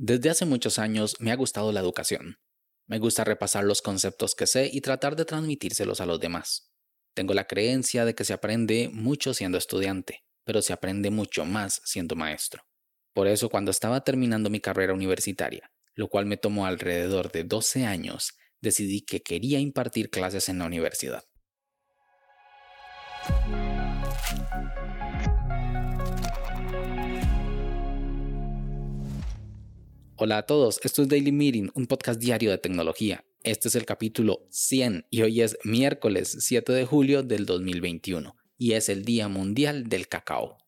Desde hace muchos años me ha gustado la educación. Me gusta repasar los conceptos que sé y tratar de transmitírselos a los demás. Tengo la creencia de que se aprende mucho siendo estudiante, pero se aprende mucho más siendo maestro. Por eso cuando estaba terminando mi carrera universitaria, lo cual me tomó alrededor de 12 años, decidí que quería impartir clases en la universidad. Hola a todos, esto es Daily Meeting, un podcast diario de tecnología. Este es el capítulo 100 y hoy es miércoles 7 de julio del 2021 y es el Día Mundial del Cacao.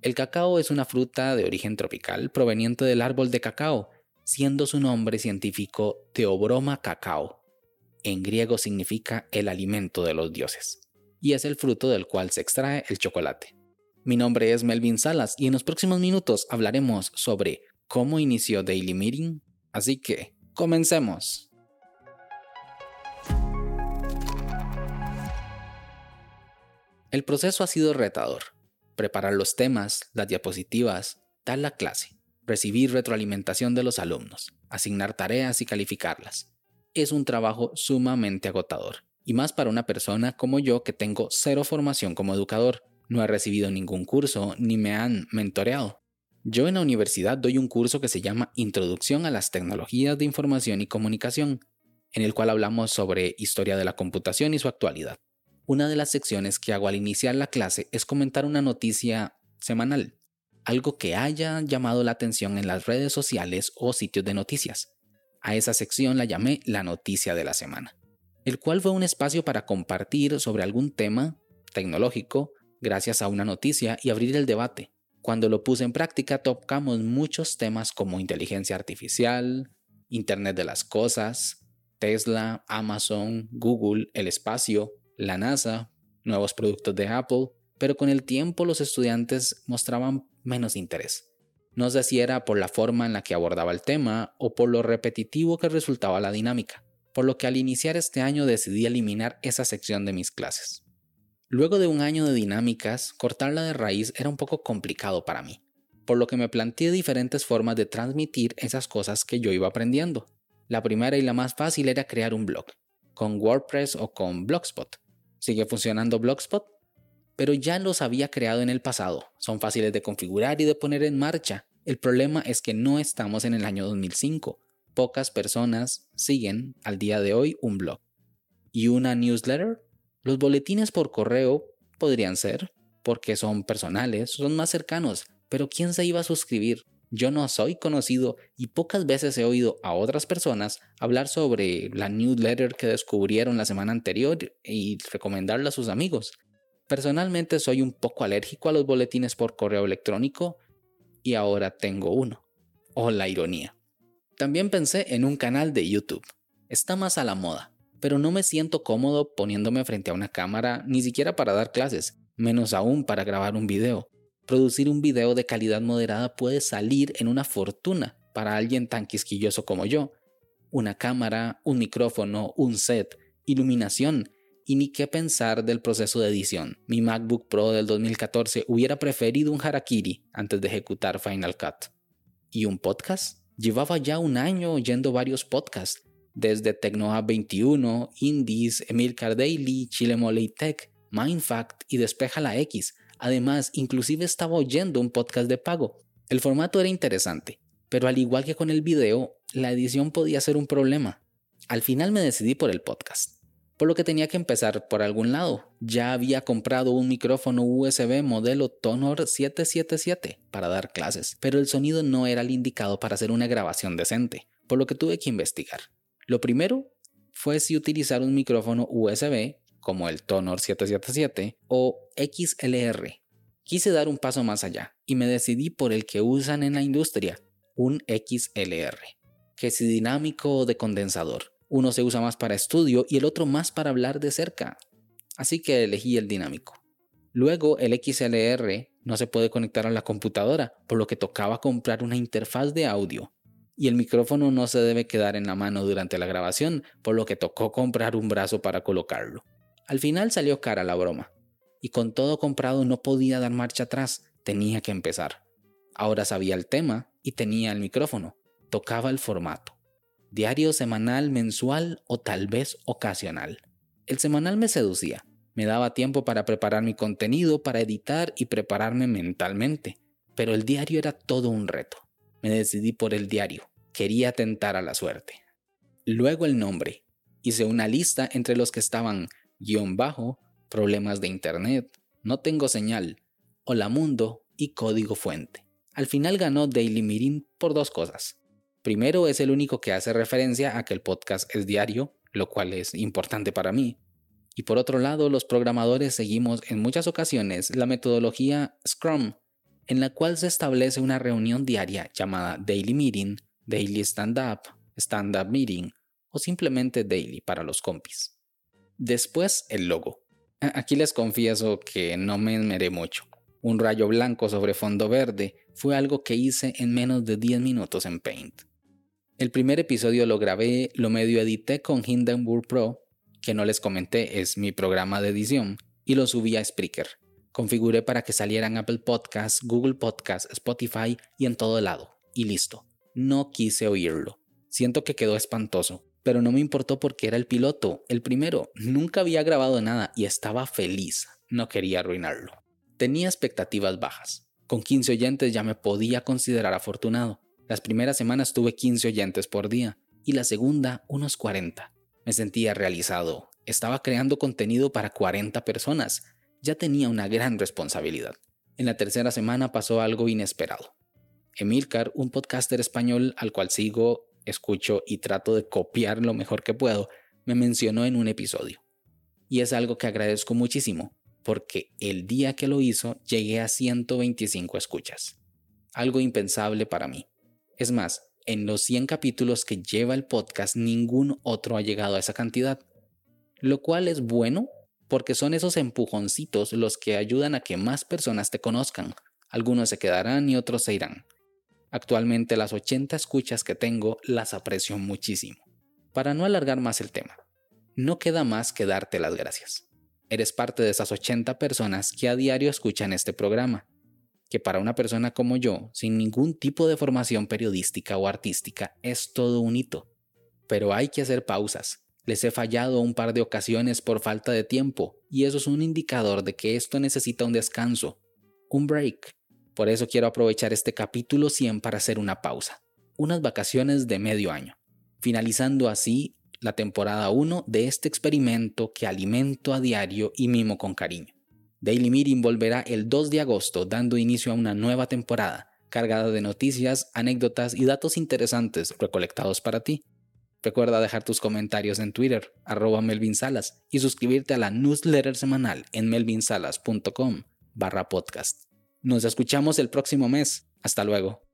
El cacao es una fruta de origen tropical proveniente del árbol de cacao, siendo su nombre científico Theobroma cacao. En griego significa el alimento de los dioses y es el fruto del cual se extrae el chocolate. Mi nombre es Melvin Salas y en los próximos minutos hablaremos sobre cómo inició Daily Meeting, así que comencemos. El proceso ha sido retador. Preparar los temas, las diapositivas, dar la clase, recibir retroalimentación de los alumnos, asignar tareas y calificarlas. Es un trabajo sumamente agotador, y más para una persona como yo que tengo cero formación como educador. No he recibido ningún curso ni me han mentoreado. Yo en la universidad doy un curso que se llama Introducción a las Tecnologías de Información y Comunicación, en el cual hablamos sobre historia de la computación y su actualidad. Una de las secciones que hago al iniciar la clase es comentar una noticia semanal, algo que haya llamado la atención en las redes sociales o sitios de noticias. A esa sección la llamé la noticia de la semana, el cual fue un espacio para compartir sobre algún tema tecnológico gracias a una noticia y abrir el debate cuando lo puse en práctica tocamos muchos temas como inteligencia artificial, Internet de las Cosas, Tesla, Amazon, Google, el espacio, la NASA, nuevos productos de Apple, pero con el tiempo los estudiantes mostraban menos interés. No sé si era por la forma en la que abordaba el tema o por lo repetitivo que resultaba la dinámica, por lo que al iniciar este año decidí eliminar esa sección de mis clases. Luego de un año de dinámicas, cortarla de raíz era un poco complicado para mí, por lo que me planteé diferentes formas de transmitir esas cosas que yo iba aprendiendo. La primera y la más fácil era crear un blog, con WordPress o con Blogspot. ¿Sigue funcionando Blogspot? Pero ya los había creado en el pasado, son fáciles de configurar y de poner en marcha. El problema es que no estamos en el año 2005. Pocas personas siguen al día de hoy un blog. ¿Y una newsletter? Los boletines por correo podrían ser, porque son personales, son más cercanos, pero ¿quién se iba a suscribir? Yo no soy conocido y pocas veces he oído a otras personas hablar sobre la newsletter que descubrieron la semana anterior y recomendarla a sus amigos. Personalmente soy un poco alérgico a los boletines por correo electrónico y ahora tengo uno. Oh, la ironía. También pensé en un canal de YouTube. Está más a la moda pero no me siento cómodo poniéndome frente a una cámara ni siquiera para dar clases, menos aún para grabar un video. Producir un video de calidad moderada puede salir en una fortuna para alguien tan quisquilloso como yo. Una cámara, un micrófono, un set, iluminación y ni qué pensar del proceso de edición. Mi MacBook Pro del 2014 hubiera preferido un harakiri antes de ejecutar Final Cut. ¿Y un podcast? Llevaba ya un año oyendo varios podcasts desde Tecnoa 21, Indies, Emilcar Daily, Chile Mole Tech, Mindfact y Despeja la X. Además, inclusive estaba oyendo un podcast de pago. El formato era interesante, pero al igual que con el video, la edición podía ser un problema. Al final me decidí por el podcast, por lo que tenía que empezar por algún lado. Ya había comprado un micrófono USB modelo Tonor 777 para dar clases, pero el sonido no era el indicado para hacer una grabación decente, por lo que tuve que investigar. Lo primero fue si utilizar un micrófono USB como el Tonor 777 o XLR. Quise dar un paso más allá y me decidí por el que usan en la industria, un XLR, que es dinámico o de condensador. Uno se usa más para estudio y el otro más para hablar de cerca. Así que elegí el dinámico. Luego el XLR no se puede conectar a la computadora, por lo que tocaba comprar una interfaz de audio y el micrófono no se debe quedar en la mano durante la grabación, por lo que tocó comprar un brazo para colocarlo. Al final salió cara la broma, y con todo comprado no podía dar marcha atrás, tenía que empezar. Ahora sabía el tema y tenía el micrófono. tocaba el formato. Diario semanal, mensual o tal vez ocasional. El semanal me seducía. Me daba tiempo para preparar mi contenido, para editar y prepararme mentalmente. Pero el diario era todo un reto. Me decidí por el diario. Quería tentar a la suerte. Luego el nombre. Hice una lista entre los que estaban guion bajo, problemas de internet, no tengo señal, Hola Mundo y código fuente. Al final ganó Daily Meeting por dos cosas. Primero es el único que hace referencia a que el podcast es diario, lo cual es importante para mí. Y por otro lado, los programadores seguimos en muchas ocasiones la metodología Scrum, en la cual se establece una reunión diaria llamada Daily Meeting, Daily Stand Up, Stand Up Meeting o simplemente Daily para los compis. Después el logo. Aquí les confieso que no me esmeré mucho. Un rayo blanco sobre fondo verde fue algo que hice en menos de 10 minutos en Paint. El primer episodio lo grabé, lo medio edité con Hindenburg Pro, que no les comenté es mi programa de edición, y lo subí a Spreaker. Configuré para que salieran Apple Podcasts, Google Podcasts, Spotify y en todo lado. Y listo. No quise oírlo. Siento que quedó espantoso, pero no me importó porque era el piloto, el primero. Nunca había grabado nada y estaba feliz. No quería arruinarlo. Tenía expectativas bajas. Con 15 oyentes ya me podía considerar afortunado. Las primeras semanas tuve 15 oyentes por día y la segunda unos 40. Me sentía realizado. Estaba creando contenido para 40 personas. Ya tenía una gran responsabilidad. En la tercera semana pasó algo inesperado. Emilcar, un podcaster español al cual sigo, escucho y trato de copiar lo mejor que puedo, me mencionó en un episodio. Y es algo que agradezco muchísimo, porque el día que lo hizo llegué a 125 escuchas. Algo impensable para mí. Es más, en los 100 capítulos que lleva el podcast ningún otro ha llegado a esa cantidad. Lo cual es bueno porque son esos empujoncitos los que ayudan a que más personas te conozcan. Algunos se quedarán y otros se irán. Actualmente las 80 escuchas que tengo las aprecio muchísimo. Para no alargar más el tema, no queda más que darte las gracias. Eres parte de esas 80 personas que a diario escuchan este programa, que para una persona como yo, sin ningún tipo de formación periodística o artística, es todo un hito. Pero hay que hacer pausas. Les he fallado un par de ocasiones por falta de tiempo, y eso es un indicador de que esto necesita un descanso, un break. Por eso quiero aprovechar este capítulo 100 para hacer una pausa, unas vacaciones de medio año, finalizando así la temporada 1 de este experimento que alimento a diario y mimo con cariño. Daily Meeting volverá el 2 de agosto dando inicio a una nueva temporada cargada de noticias, anécdotas y datos interesantes recolectados para ti. Recuerda dejar tus comentarios en Twitter, arroba Melvin Salas, y suscribirte a la newsletter semanal en melvinsalas.com barra podcast. Nos escuchamos el próximo mes. Hasta luego.